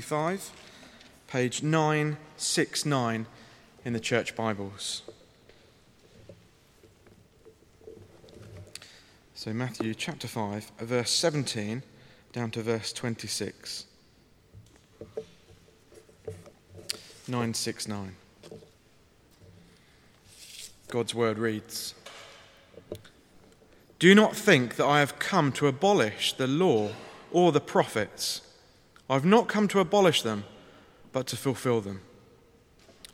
5, page 969 in the Church Bibles. So, Matthew chapter 5, verse 17 down to verse 26. 969. God's word reads Do not think that I have come to abolish the law or the prophets. I've not come to abolish them, but to fulfill them.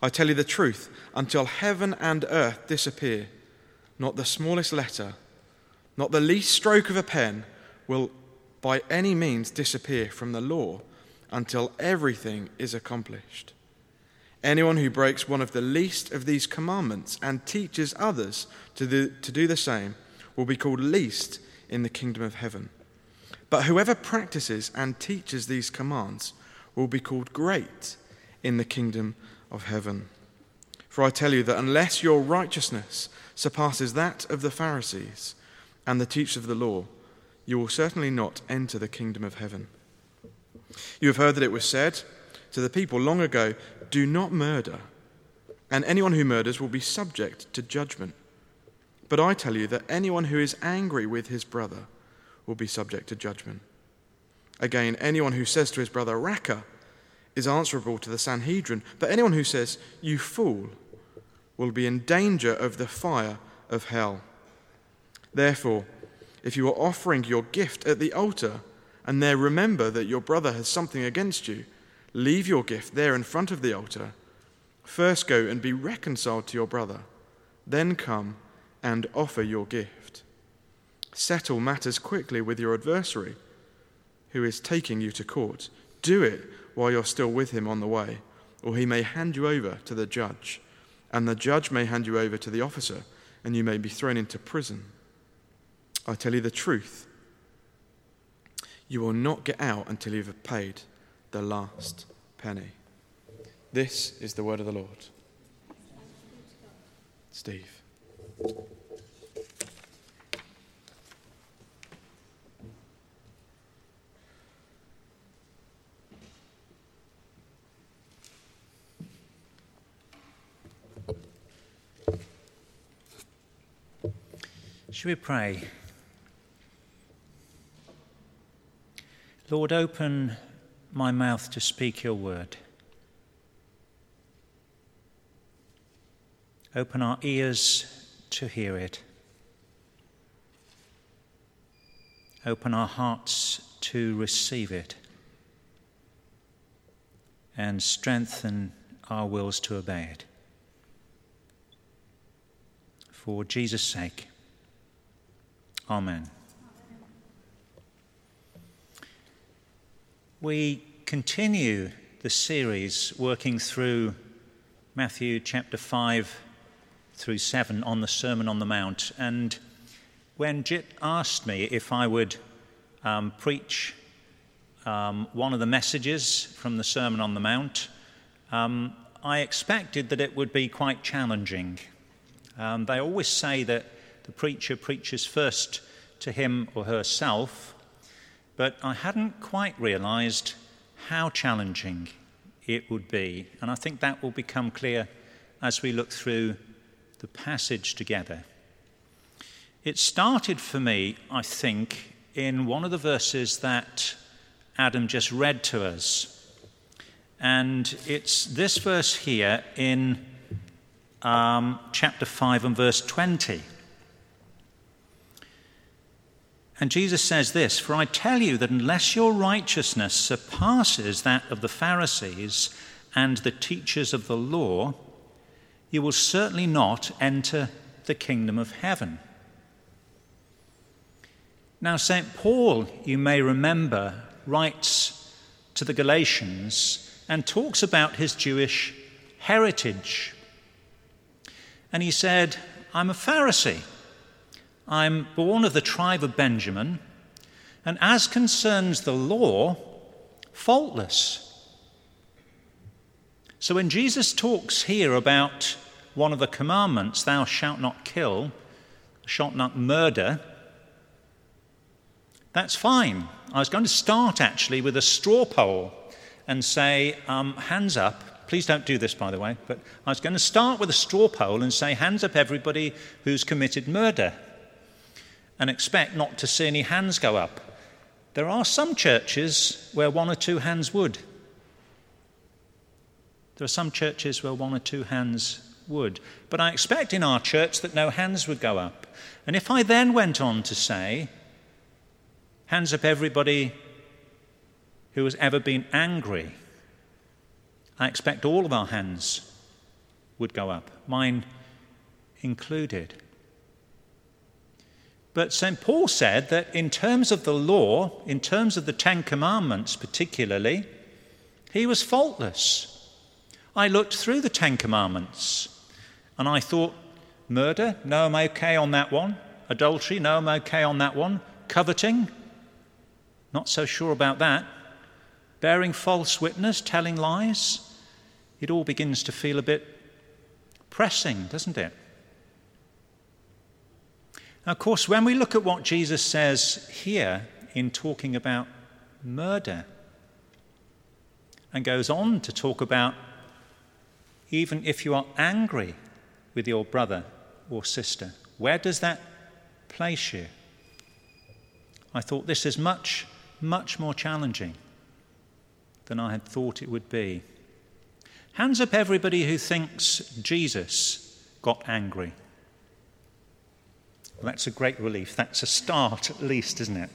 I tell you the truth, until heaven and earth disappear, not the smallest letter, not the least stroke of a pen will by any means disappear from the law until everything is accomplished. Anyone who breaks one of the least of these commandments and teaches others to do, to do the same will be called least in the kingdom of heaven. But whoever practices and teaches these commands will be called great in the kingdom of heaven. For I tell you that unless your righteousness surpasses that of the Pharisees and the teachers of the law, you will certainly not enter the kingdom of heaven. You have heard that it was said to the people long ago, Do not murder, and anyone who murders will be subject to judgment. But I tell you that anyone who is angry with his brother, will be subject to judgment. Again, anyone who says to his brother, Raca, is answerable to the Sanhedrin, but anyone who says, You fool, will be in danger of the fire of hell. Therefore, if you are offering your gift at the altar, and there remember that your brother has something against you, leave your gift there in front of the altar. First go and be reconciled to your brother, then come and offer your gift. Settle matters quickly with your adversary who is taking you to court. Do it while you're still with him on the way, or he may hand you over to the judge, and the judge may hand you over to the officer, and you may be thrown into prison. I tell you the truth. You will not get out until you have paid the last penny. This is the word of the Lord. Steve. Should we pray? Lord, open my mouth to speak your word. Open our ears to hear it. Open our hearts to receive it. And strengthen our wills to obey it. For Jesus' sake. Amen. We continue the series working through Matthew chapter 5 through 7 on the Sermon on the Mount. And when Jit asked me if I would um, preach um, one of the messages from the Sermon on the Mount, um, I expected that it would be quite challenging. Um, they always say that the preacher preaches first to him or herself, but I hadn't quite realized how challenging it would be. And I think that will become clear as we look through the passage together. It started for me, I think, in one of the verses that Adam just read to us. And it's this verse here in um, chapter 5 and verse 20. And Jesus says this For I tell you that unless your righteousness surpasses that of the Pharisees and the teachers of the law, you will certainly not enter the kingdom of heaven. Now, St. Paul, you may remember, writes to the Galatians and talks about his Jewish heritage. And he said, I'm a Pharisee. I'm born of the tribe of Benjamin, and as concerns the law, faultless. So when Jesus talks here about one of the commandments, thou shalt not kill, shalt not murder, that's fine. I was going to start actually with a straw poll and say, um, hands up. Please don't do this, by the way, but I was going to start with a straw poll and say, hands up, everybody who's committed murder, and expect not to see any hands go up. There are some churches where one or two hands would. There are some churches where one or two hands would. But I expect in our church that no hands would go up. And if I then went on to say, hands up everybody who has ever been angry, I expect all of our hands would go up, mine included. But St. Paul said that in terms of the law, in terms of the Ten Commandments particularly, he was faultless. I looked through the Ten Commandments and I thought, murder? No, I'm okay on that one. Adultery? No, I'm okay on that one. Coveting? Not so sure about that. Bearing false witness, telling lies? It all begins to feel a bit pressing, doesn't it? Now, of course, when we look at what Jesus says here in talking about murder, and goes on to talk about even if you are angry with your brother or sister, where does that place you? I thought this is much, much more challenging than I had thought it would be. Hands up, everybody who thinks Jesus got angry. Well, that's a great relief. That's a start, at least, isn't it?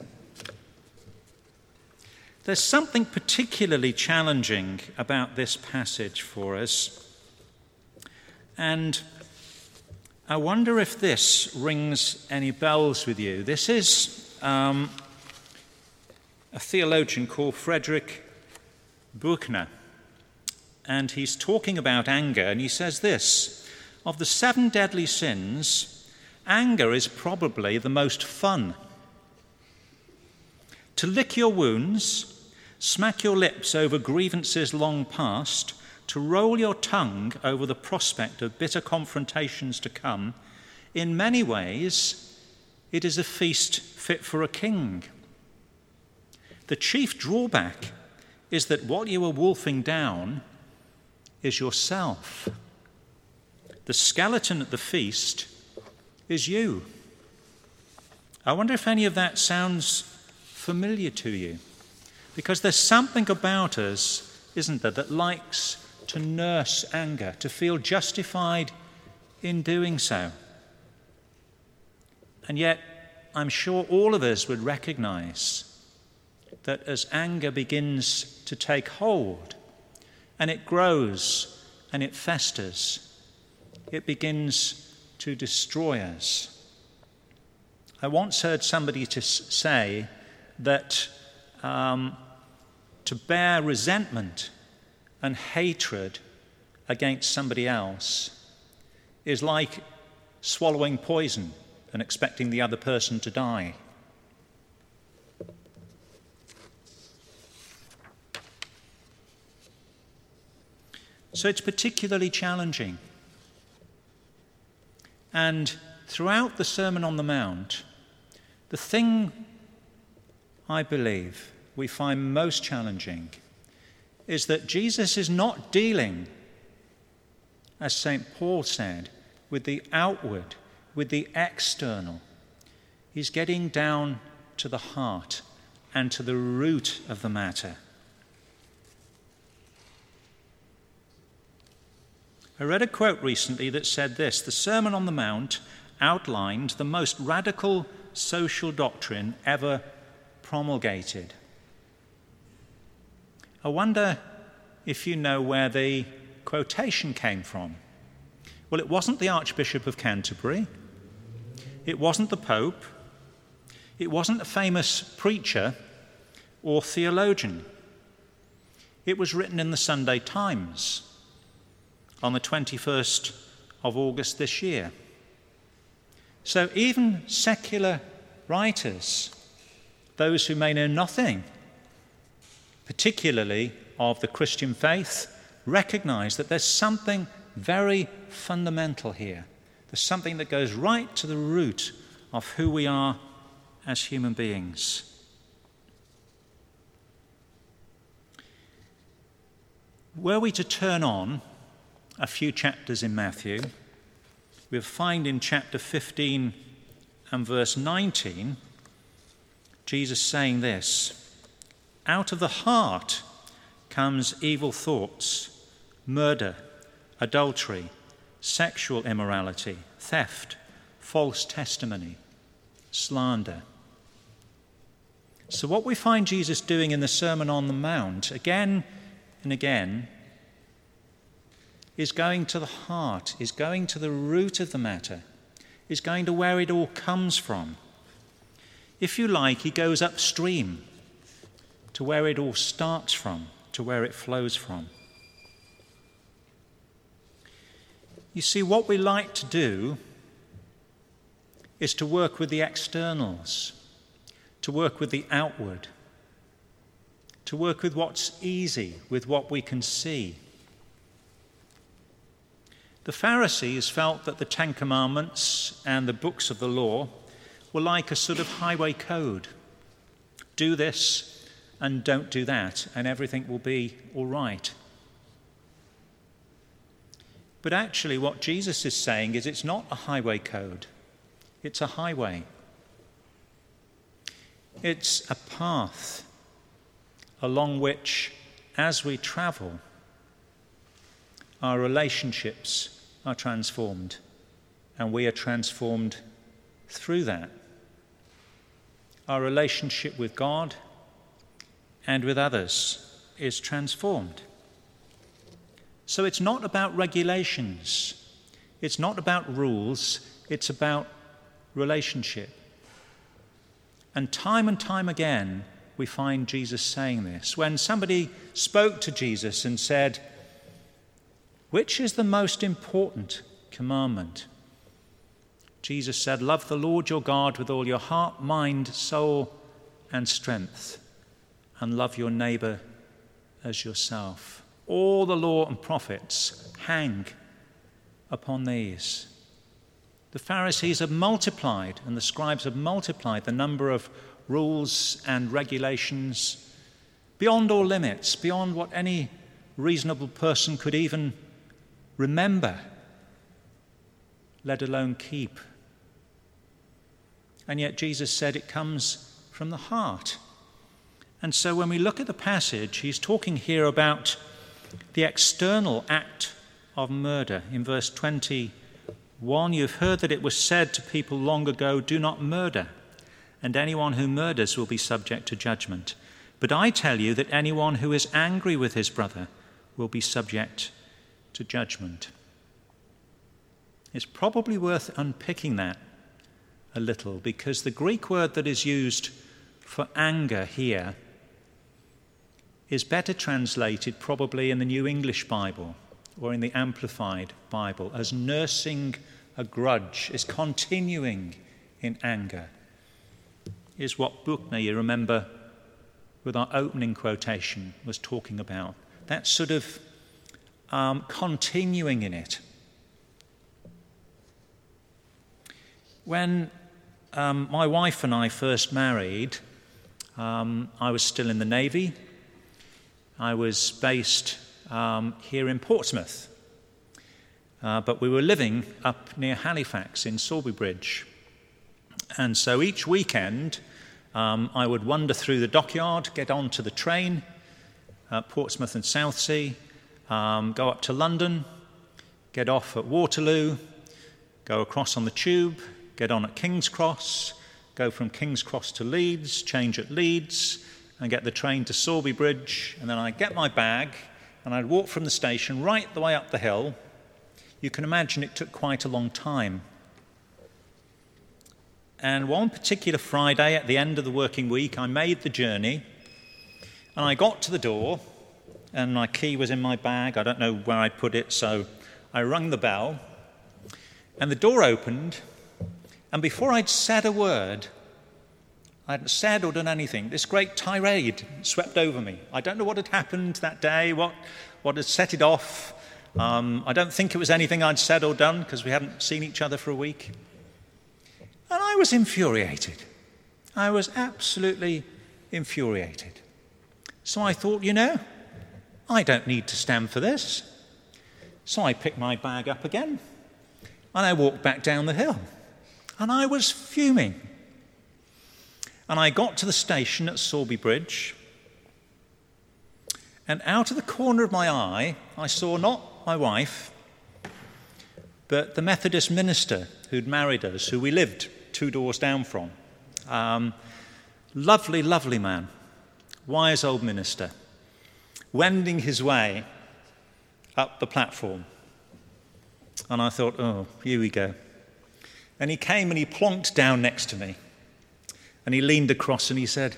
There's something particularly challenging about this passage for us. And I wonder if this rings any bells with you. This is um, a theologian called Frederick Buechner, and he's talking about anger, and he says this Of the seven deadly sins, anger is probably the most fun. To lick your wounds, smack your lips over grievances long past, to roll your tongue over the prospect of bitter confrontations to come, in many ways, it is a feast fit for a king. The chief drawback is that what you are wolfing down is yourself. The skeleton at the feast is you. I wonder if any of that sounds familiar to you. Because there's something about us, isn't there, that likes to nurse anger, to feel justified in doing so. And yet, I'm sure all of us would recognize that as anger begins to take hold and it grows and it festers, it begins to destroy us. I once heard somebody to say that um, to bear resentment and hatred against somebody else is like swallowing poison and expecting the other person to die. So it's particularly challenging. And throughout the Sermon on the Mount, the thing I believe we find most challenging is that Jesus is not dealing, as St. Paul said, with the outward, with the external. He's getting down to the heart and to the root of the matter. I read a quote recently that said this The Sermon on the Mount outlined the most radical social doctrine ever promulgated. I wonder if you know where the quotation came from. Well, it wasn't the Archbishop of Canterbury, it wasn't the Pope, it wasn't a famous preacher or theologian. It was written in the Sunday Times on the 21st of August this year. So even secular writers, those who may know nothing particularly of the Christian faith, recognize that there's something very fundamental here. There's something that goes right to the root of who we are as human beings. Were we to turn on a few chapters in Matthew, we'll find in chapter 15 and verse 19 Jesus saying this Out of the heart comes evil thoughts, murder, adultery, sexual immorality, theft, false testimony, slander. So, what we find Jesus doing in the Sermon on the Mount again and again is going to the heart, is going to the root of the matter, is going to where it all comes from. If you like, he goes upstream to where it all starts from, to where it flows from. You see, what we like to do is to work with the externals, to work with the outward, to work with what's easy, with what we can see. The Pharisees felt that the Ten Commandments and the books of the law were like a sort of highway code. Do this and don't do that, and everything will be all right. But actually, what Jesus is saying is it's not a highway code, it's a highway. It's a path along which, as we travel, our relationships are transformed, and we are transformed through that. Our relationship with God and with others is transformed. So it's not about regulations, it's not about rules, it's about relationship. And time and time again, we find Jesus saying this. When somebody spoke to Jesus and said, which is the most important commandment? Jesus said, Love the Lord your God with all your heart, mind, soul, and strength, and love your neighbor as yourself. All the law and prophets hang upon these. The Pharisees have multiplied and the scribes have multiplied the number of rules and regulations beyond all limits, beyond what any reasonable person could even remember, let alone keep. And yet Jesus said it comes from the heart. And so when we look at the passage, he's talking here about the external act of murder. In verse 21, you've heard that it was said to people long ago, Do not murder, and anyone who murders will be subject to judgment. But I tell you that anyone who is angry with his brother will be subject to judgment. It's probably worth unpicking that a little because the Greek word that is used for anger here is better translated probably in the New English Bible or in the Amplified Bible as nursing a grudge, is continuing in anger, is what Buechner, you remember, with our opening quotation, was talking about. That sort of um, continuing in it. When um, my wife and I first married, um, I was still in the Navy. I was based um, here in Portsmouth, uh, but we were living up near Halifax in Sowerby Bridge. And so each weekend, um, I would wander through the dockyard, get onto the train, uh, Portsmouth and Southsea, um, go up to London, get off at Waterloo, go across on the tube, get on at King's Cross, go from King's Cross to Leeds, change at Leeds, and get the train to Sowerby Bridge. And then I'd get my bag and I'd walk from the station right the way up the hill. You can imagine it took quite a long time. And one particular Friday at the end of the working week, I made the journey and I got to the door and my key was in my bag. I don't know where I'd put it, so I rung the bell, and the door opened. And before I'd said a word, I hadn't said or done anything, this great tirade swept over me. I don't know what had happened that day, what, what had set it off. Um, I don't think it was anything I'd said or done because we hadn't seen each other for a week. And I was infuriated. I was absolutely infuriated. So I thought, you know, I don't need to stand for this. So I picked my bag up again and I walked back down the hill. And I was fuming. And I got to the station at Sowerby Bridge. And out of the corner of my eye, I saw not my wife, but the Methodist minister who'd married us, who we lived two doors down from. Um, lovely, lovely man, wise old minister, wending his way up the platform. And I thought, oh, here we go. And he came and he plonked down next to me. And he leaned across and he said,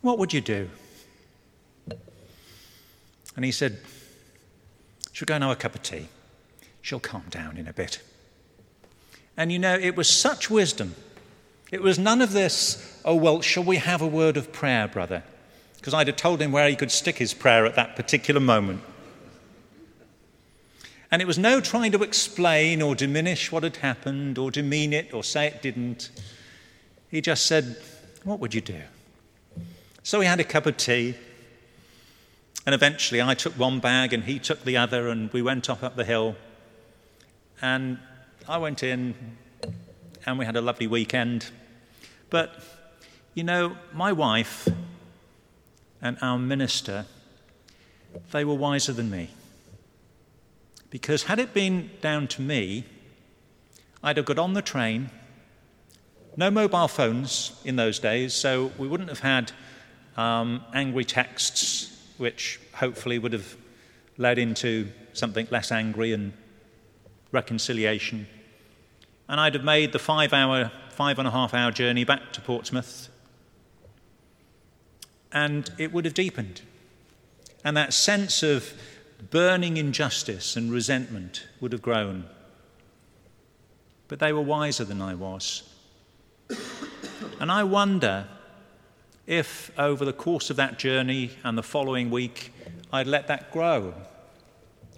What would you do? And he said, She'll go and have a cup of tea? She'll calm down in a bit. And you know, it was such wisdom. It was none of this, oh, well, shall we have a word of prayer, brother? Because I'd have told him where he could stick his prayer at that particular moment. And it was no trying to explain or diminish what had happened or demean it or say it didn't. He just said, What would you do? So we had a cup of tea. And eventually I took one bag and he took the other, and we went off up the hill. And I went in and we had a lovely weekend. But, you know, my wife and our minister, they were wiser than me. Because had it been down to me, I'd have got on the train. No mobile phones in those days, so we wouldn't have had um, angry texts, which hopefully would have led into something less angry and reconciliation. And I'd have made the five hour, five and a half hour journey back to Portsmouth. And it would have deepened. And that sense of burning injustice and resentment would have grown. But they were wiser than I was. And I wonder if, over the course of that journey and the following week, I'd let that grow.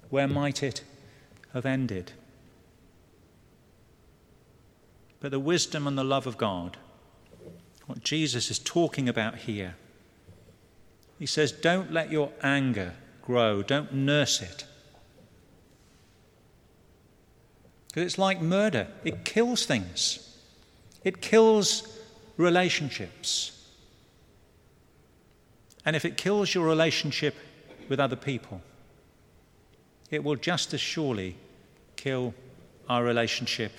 Where might it have ended? But the wisdom and the love of God, what Jesus is talking about here, he says, Don't let your anger grow, don't nurse it. Because it's like murder, it kills things, it kills relationships. And if it kills your relationship with other people, it will just as surely kill our relationship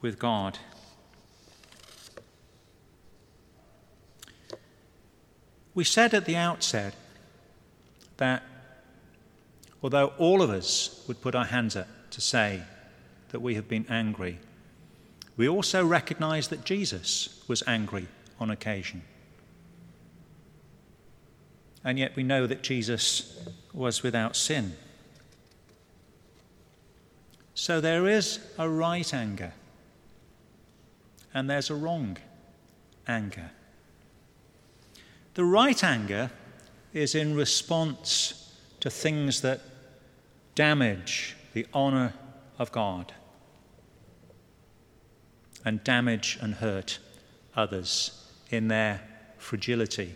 with God. We said at the outset that although all of us would put our hands up to say that we have been angry, we also recognize that Jesus was angry on occasion. And yet we know that Jesus was without sin. So there is a right anger, and there's a wrong anger. The right anger is in response to things that damage the honour of God and damage and hurt others in their fragility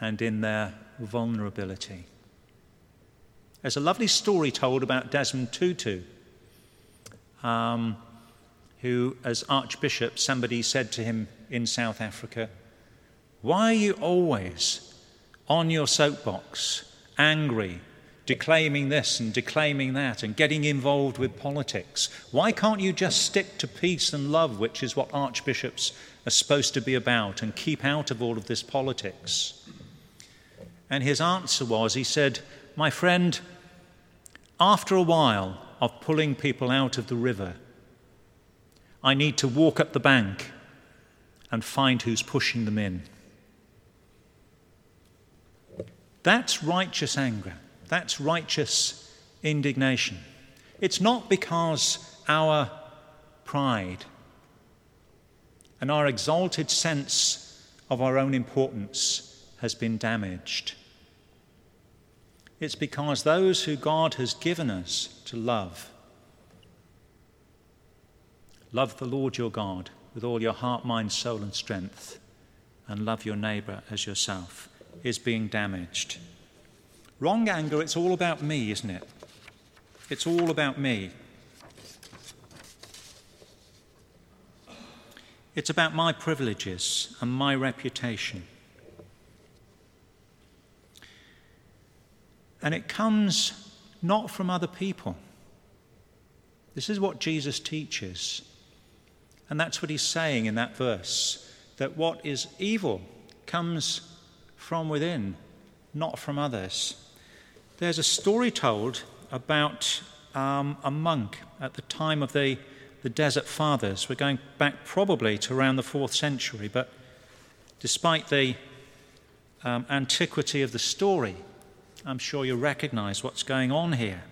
and in their vulnerability. There's a lovely story told about Desmond Tutu, um, who, as Archbishop, somebody said to him in South Africa, Why are you always on your soapbox, angry, declaiming this and declaiming that, and getting involved with politics? Why can't you just stick to peace and love, which is what archbishops are supposed to be about, and keep out of all of this politics? And his answer was he said, My friend, after a while of pulling people out of the river, I need to walk up the bank and find who's pushing them in. That's righteous anger. That's righteous indignation. It's not because our pride and our exalted sense of our own importance has been damaged. It's because those who God has given us to love love the Lord your God with all your heart, mind, soul, and strength, and love your neighbour as yourself is being damaged. Wrong anger, it's all about me, isn't it? It's all about me. It's about my privileges and my reputation. And it comes not from other people. This is what Jesus teaches. And that's what he's saying in that verse that what is evil comes from within, not from others. There's a story told about um, a monk at the time of the, the Desert Fathers. We're going back probably to around the fourth century, but despite the um, antiquity of the story, I'm sure you recognize what's going on here.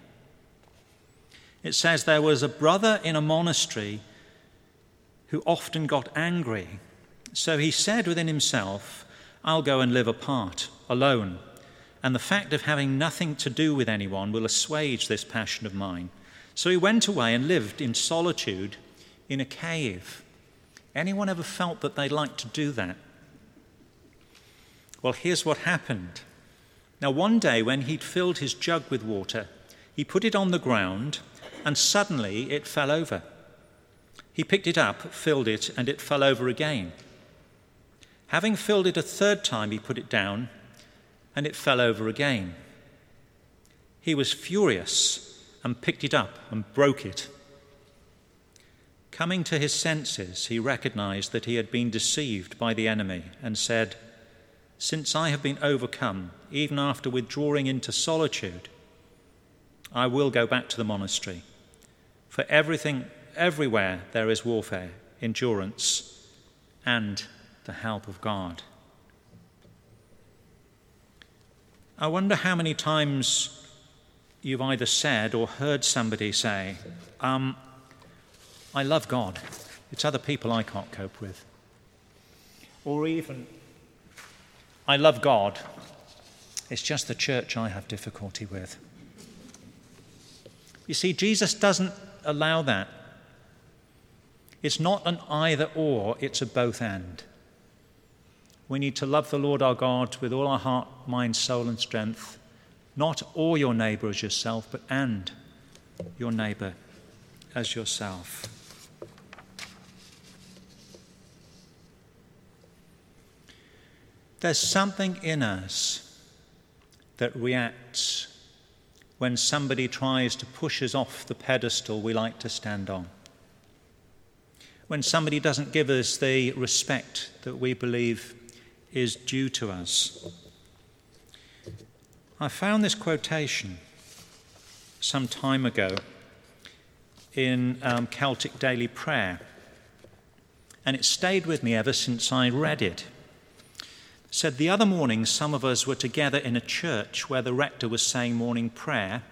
It says there was a brother in a monastery who often got angry. So he said within himself, I'll go and live apart, alone, and the fact of having nothing to do with anyone will assuage this passion of mine. So he went away and lived in solitude in a cave. Anyone ever felt that they'd like to do that? Well, here's what happened. Now, one day when he'd filled his jug with water, he put it on the ground and suddenly it fell over. He picked it up, filled it, and it fell over again. Having filled it a third time, he put it down, and it fell over again. He was furious and picked it up and broke it. Coming to his senses, he recognized that he had been deceived by the enemy and said, Since I have been overcome, even after withdrawing into solitude, I will go back to the monastery. For everything, everywhere there is warfare, endurance, and the help of God. I wonder how many times you've either said or heard somebody say, um, I love God. It's other people I can't cope with. Or even, I love God. It's just the church I have difficulty with. You see, Jesus doesn't allow that. It's not an either or, it's a both and. We need to love the Lord our God with all our heart, mind, soul, and strength, not or your neighbour as yourself, but and your neighbour as yourself. There's something in us that reacts when somebody tries to push us off the pedestal we like to stand on. When somebody doesn't give us the respect that we believe is due to us. I found this quotation some time ago in um, Celtic Daily Prayer, and it stayed with me ever since I read it said the other morning some of us were together in a church where the rector was saying morning prayer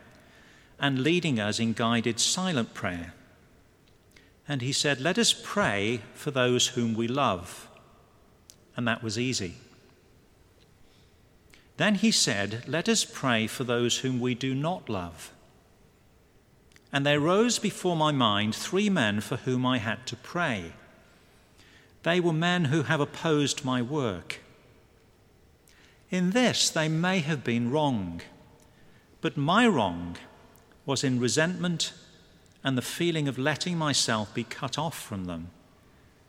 and leading us in guided silent prayer. And he said, Let us pray for those whom we love. And that was easy. Then he said, Let us pray for those whom we do not love. And there rose before my mind three men for whom I had to pray. They were men who have opposed my work in this, they may have been wrong, but my wrong was in resentment and the feeling of letting myself be cut off from them,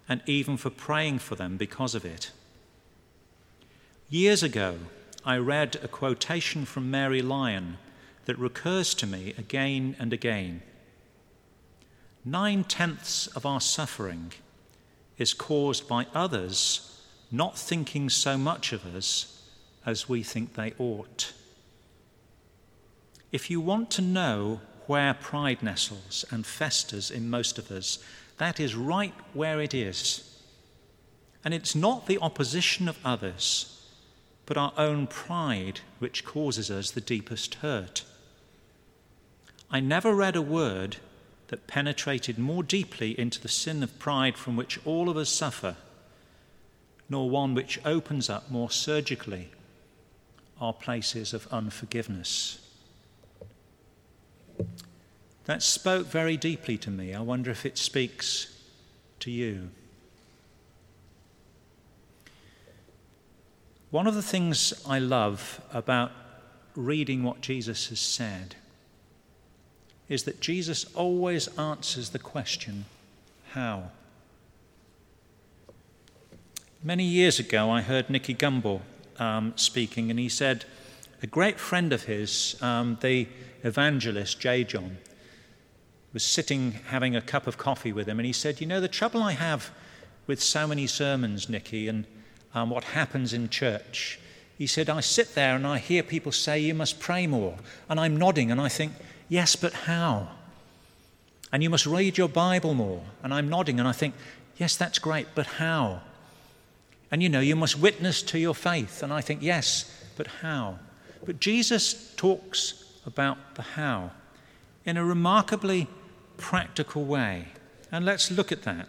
and even for praying for them because of it. Years ago, I read a quotation from Mary Lyon that recurs to me again and again. Nine tenths of our suffering is caused by others not thinking so much of us as we think they ought. If you want to know where pride nestles and festers in most of us, that is right where it is. And it's not the opposition of others, but our own pride which causes us the deepest hurt. I never read a word that penetrated more deeply into the sin of pride from which all of us suffer, nor one which opens up more surgically our places of unforgiveness. That spoke very deeply to me. I wonder if it speaks to you. One of the things I love about reading what Jesus has said is that Jesus always answers the question, How? Many years ago, I heard Nicky Gumbel um, speaking, and he said a great friend of his, um, the evangelist J. John, was sitting having a cup of coffee with him, and he said, You know, the trouble I have with so many sermons, Nicky, and um, what happens in church. He said, I sit there and I hear people say, You must pray more. And I'm nodding and I think, Yes, but how? And you must read your Bible more. And I'm nodding and I think, Yes, that's great, but how? And you know, you must witness to your faith. And I think, Yes, but how? But Jesus talks about the how in a remarkably practical way. And let's look at that.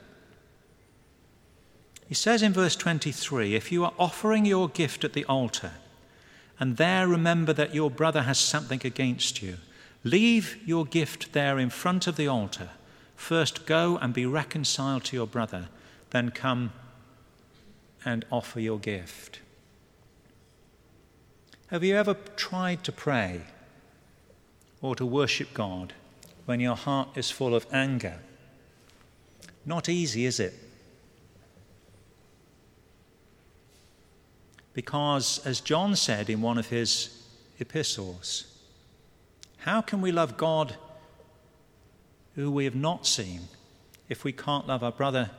He says in verse 23 if you are offering your gift at the altar, and there remember that your brother has something against you, leave your gift there in front of the altar. First go and be reconciled to your brother, then come and offer your gift. Have you ever tried to pray or to worship God when your heart is full of anger? Not easy, is it? Because, as John said in one of his epistles, how can we love God who we have not seen if we can't love our brother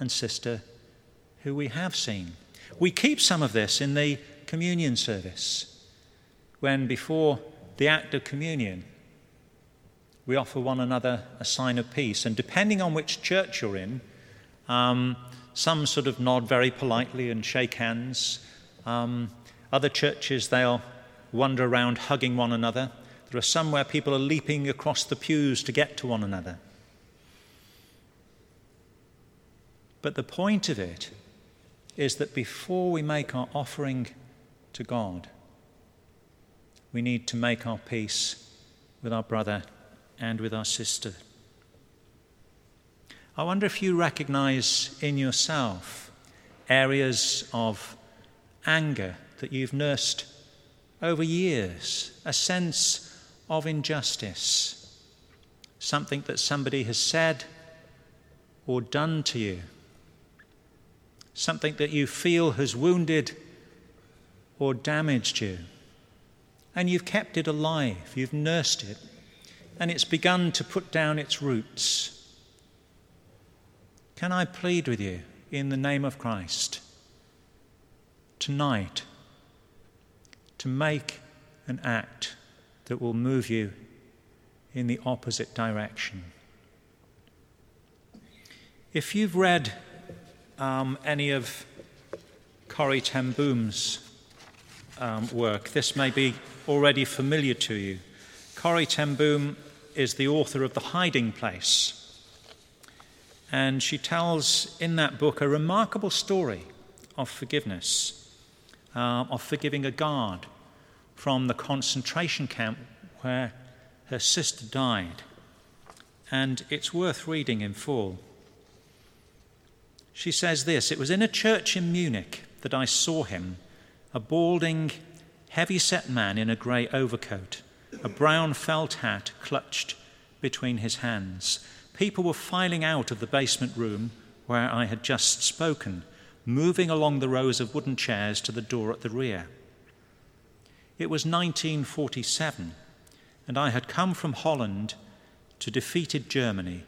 and sister who we have seen? We keep some of this in the communion service when, before the act of communion, we offer one another a sign of peace. And depending on which church you're in, um, some sort of nod very politely and shake hands. Um, other churches, they'll wander around hugging one another. There are some where people are leaping across the pews to get to one another. But the point of it is that before we make our offering to God, we need to make our peace with our brother and with our sister. I wonder if you recognize in yourself areas of anger that you've nursed over years, a sense of injustice, something that somebody has said or done to you, something that you feel has wounded or damaged you. And you've kept it alive, you've nursed it, and it's begun to put down its roots. Can I plead with you in the name of Christ? tonight to make an act that will move you in the opposite direction. If you've read um, any of Corrie ten Boom's um, work, this may be already familiar to you. Corrie ten Boom is the author of The Hiding Place. And she tells in that book a remarkable story of forgiveness uh, of forgiving a guard from the concentration camp where her sister died. And it's worth reading in full. She says this It was in a church in Munich that I saw him, a balding, heavy set man in a grey overcoat, a brown felt hat clutched between his hands. People were filing out of the basement room where I had just spoken moving along the rows of wooden chairs to the door at the rear. It was 1947, and I had come from Holland to defeated Germany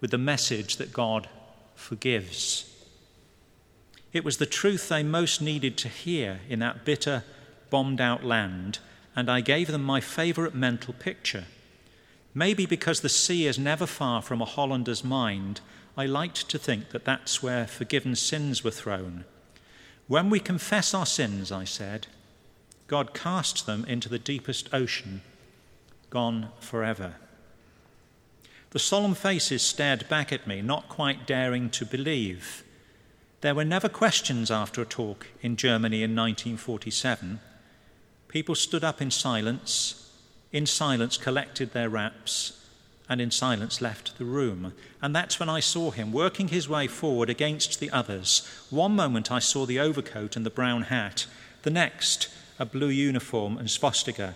with the message that God forgives. It was the truth they most needed to hear in that bitter, bombed out land, and I gave them my favourite mental picture. Maybe because the sea is never far from a Hollander's mind, I liked to think that that's where forgiven sins were thrown. When we confess our sins, I said, God casts them into the deepest ocean, gone forever. The solemn faces stared back at me, not quite daring to believe. There were never questions after a talk in Germany in 1947. People stood up in silence, in silence collected their wraps, and in silence left the room. And that's when I saw him working his way forward against the others. One moment I saw the overcoat and the brown hat, The next, a blue uniform and swastika.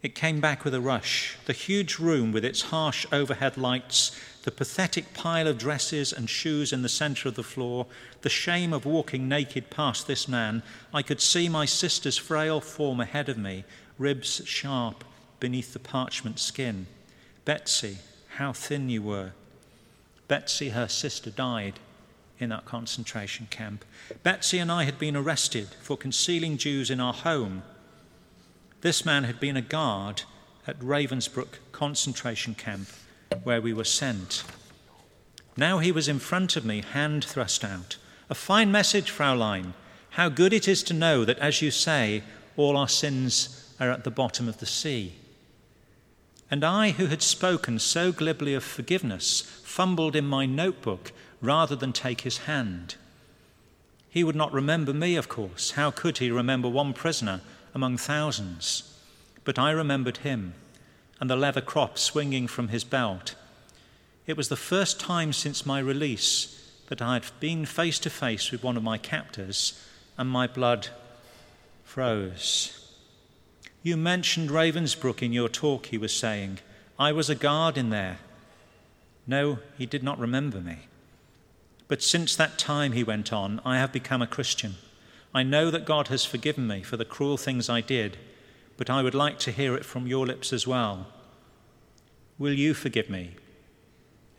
It came back with a rush. The huge room with its harsh overhead lights, the pathetic pile of dresses and shoes in the centre of the floor, the shame of walking naked past this man. I could see my sister's frail form ahead of me, ribs sharp beneath the parchment skin. Betsy, how thin you were. Betsy, her sister, died in that concentration camp. Betsy and I had been arrested for concealing Jews in our home. This man had been a guard at Ravensbrück concentration camp where we were sent. Now he was in front of me, hand thrust out. A fine message, Fraulein. How good it is to know that, as you say, all our sins are at the bottom of the sea. And I, who had spoken so glibly of forgiveness, fumbled in my notebook rather than take his hand. He would not remember me, of course. How could he remember one prisoner among thousands? But I remembered him and the leather crop swinging from his belt. It was the first time since my release that I had been face to face with one of my captors, and my blood froze. You mentioned Ravensbrück in your talk, he was saying. I was a guard in there. No, he did not remember me. But since that time, he went on, I have become a Christian. I know that God has forgiven me for the cruel things I did, but I would like to hear it from your lips as well. Will you forgive me?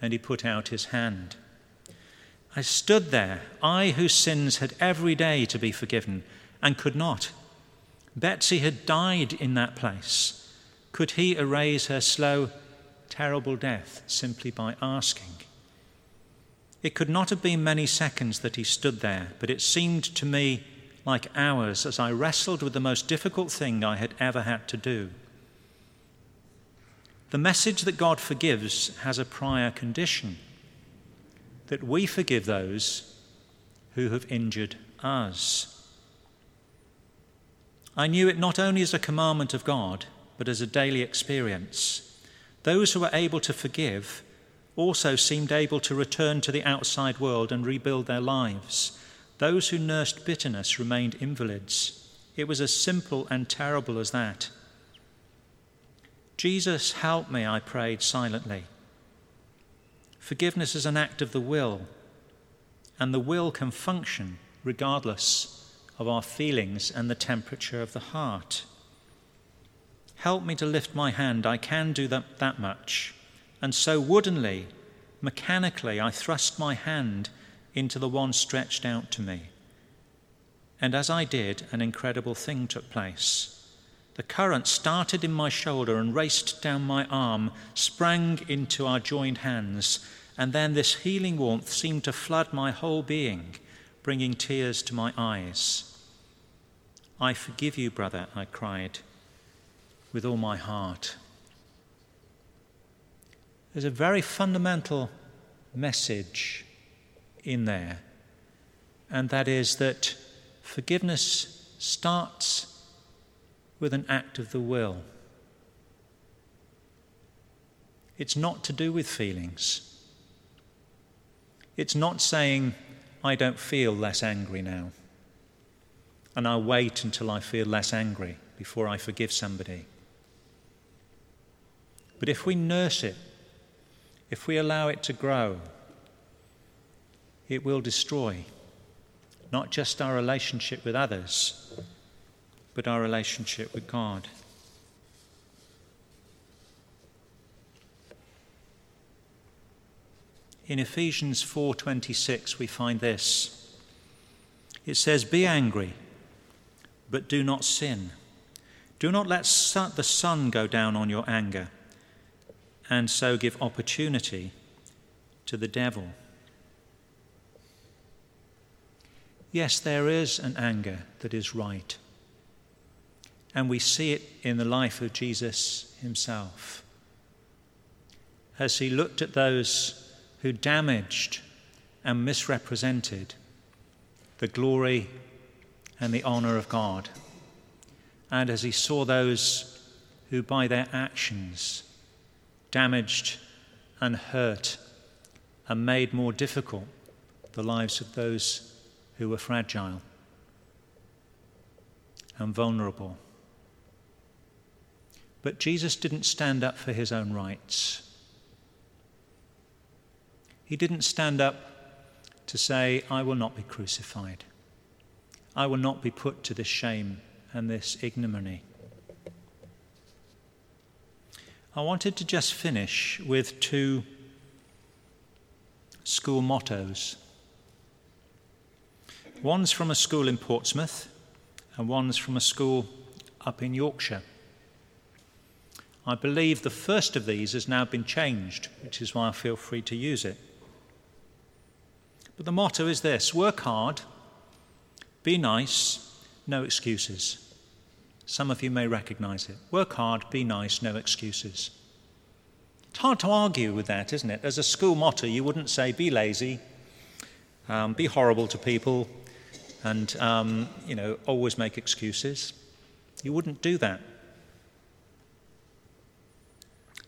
And he put out his hand. I stood there, I whose sins had every day to be forgiven, and could not. Betsy had died in that place. Could he erase her slow, terrible death simply by asking? It could not have been many seconds that he stood there, but it seemed to me like hours as I wrestled with the most difficult thing I had ever had to do. The message that God forgives has a prior condition that we forgive those who have injured us. I knew it not only as a commandment of God, but as a daily experience. Those who were able to forgive also seemed able to return to the outside world and rebuild their lives. Those who nursed bitterness remained invalids. It was as simple and terrible as that. Jesus, help me, I prayed silently. Forgiveness is an act of the will, and the will can function regardless of our feelings and the temperature of the heart. Help me to lift my hand. I can do that, that much. And so, woodenly, mechanically, I thrust my hand into the one stretched out to me. And as I did, an incredible thing took place. The current started in my shoulder and raced down my arm, sprang into our joined hands, and then this healing warmth seemed to flood my whole being, bringing tears to my eyes. I forgive you, brother, I cried with all my heart. There's a very fundamental message in there, and that is that forgiveness starts with an act of the will. It's not to do with feelings. It's not saying, I don't feel less angry now and I'll wait until I feel less angry before I forgive somebody. But if we nurse it, if we allow it to grow, it will destroy not just our relationship with others, but our relationship with God. In Ephesians 4:26 we find this. It says be angry but do not sin. Do not let the sun go down on your anger, and so give opportunity to the devil. Yes, there is an anger that is right. And we see it in the life of Jesus himself. As he looked at those who damaged and misrepresented the glory and the honour of God. And as he saw those who, by their actions, damaged and hurt and made more difficult the lives of those who were fragile, and vulnerable. But Jesus didn't stand up for his own rights. He didn't stand up to say, I will not be crucified. I will not be put to this shame and this ignominy. I wanted to just finish with two school mottos. One's from a school in Portsmouth, and one's from a school up in Yorkshire. I believe the first of these has now been changed, which is why I feel free to use it. But the motto is this work hard, be nice, no excuses. Some of you may recognize it. Work hard, be nice, no excuses. It's hard to argue with that, isn't it? As a school motto, you wouldn't say be lazy, um, be horrible to people, and um, you know always make excuses. You wouldn't do that.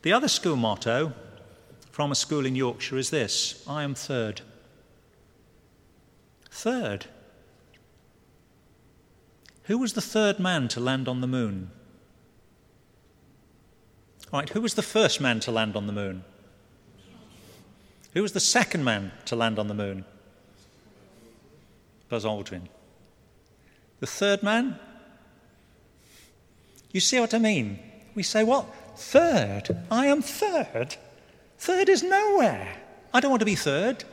The other school motto from a school in Yorkshire is this I am third. Third. Who was the third man to land on the moon? Right, who was the first man to land on the moon? Who was the second man to land on the moon? Buzz Aldrin. The third man? You see what I mean? We say, What? Third? I am third? Third is nowhere. I don't want to be third.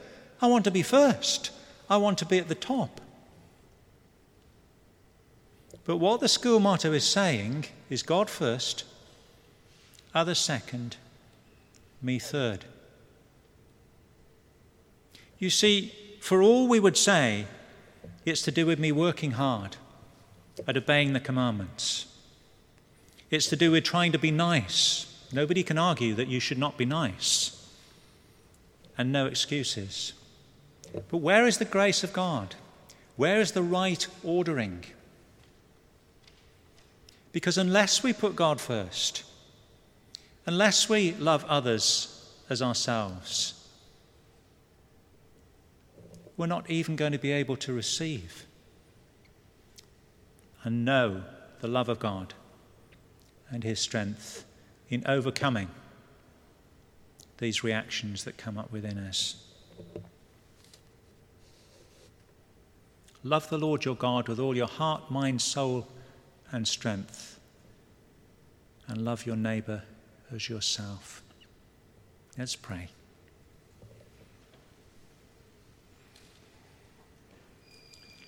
I want to be first. I want to be at the top. But what the school motto is saying is God first, others second, me third. You see, for all we would say, it's to do with me working hard at obeying the commandments. It's to do with trying to be nice. Nobody can argue that you should not be nice. And no excuses. But where is the grace of God? Where is the right ordering? Because unless we put God first, unless we love others as ourselves, we're not even going to be able to receive and know the love of God and His strength in overcoming these reactions that come up within us. Love the Lord your God with all your heart, mind, soul, and strength. And love your neighbour as yourself. Let's pray.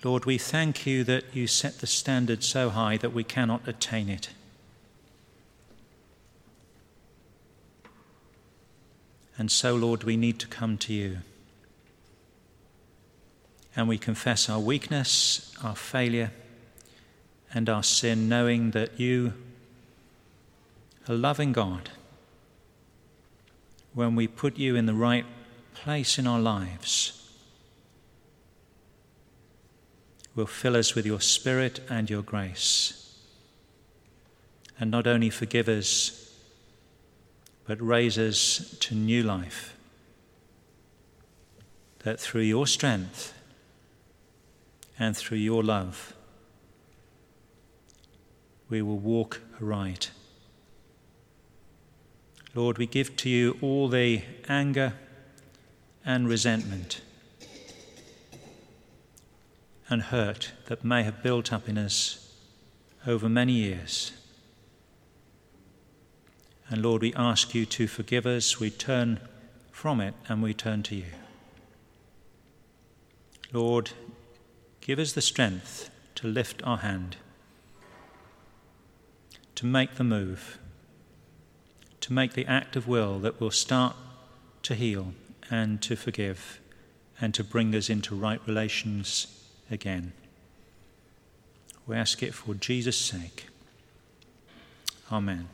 Lord, we thank you that you set the standard so high that we cannot attain it. And so, Lord, we need to come to you. And we confess our weakness, our failure, and our sin, knowing that you, a loving God, when we put you in the right place in our lives, will fill us with your Spirit and your grace. And not only forgive us, but raise us to new life. That through your strength and through your love, we will walk aright. Lord, we give to you all the anger and resentment and hurt that may have built up in us over many years. And Lord, we ask you to forgive us. We turn from it and we turn to you. Lord, give us the strength to lift our hand, to make the move, to make the act of will that will start to heal and to forgive and to bring us into right relations again. We ask it for Jesus' sake. Amen.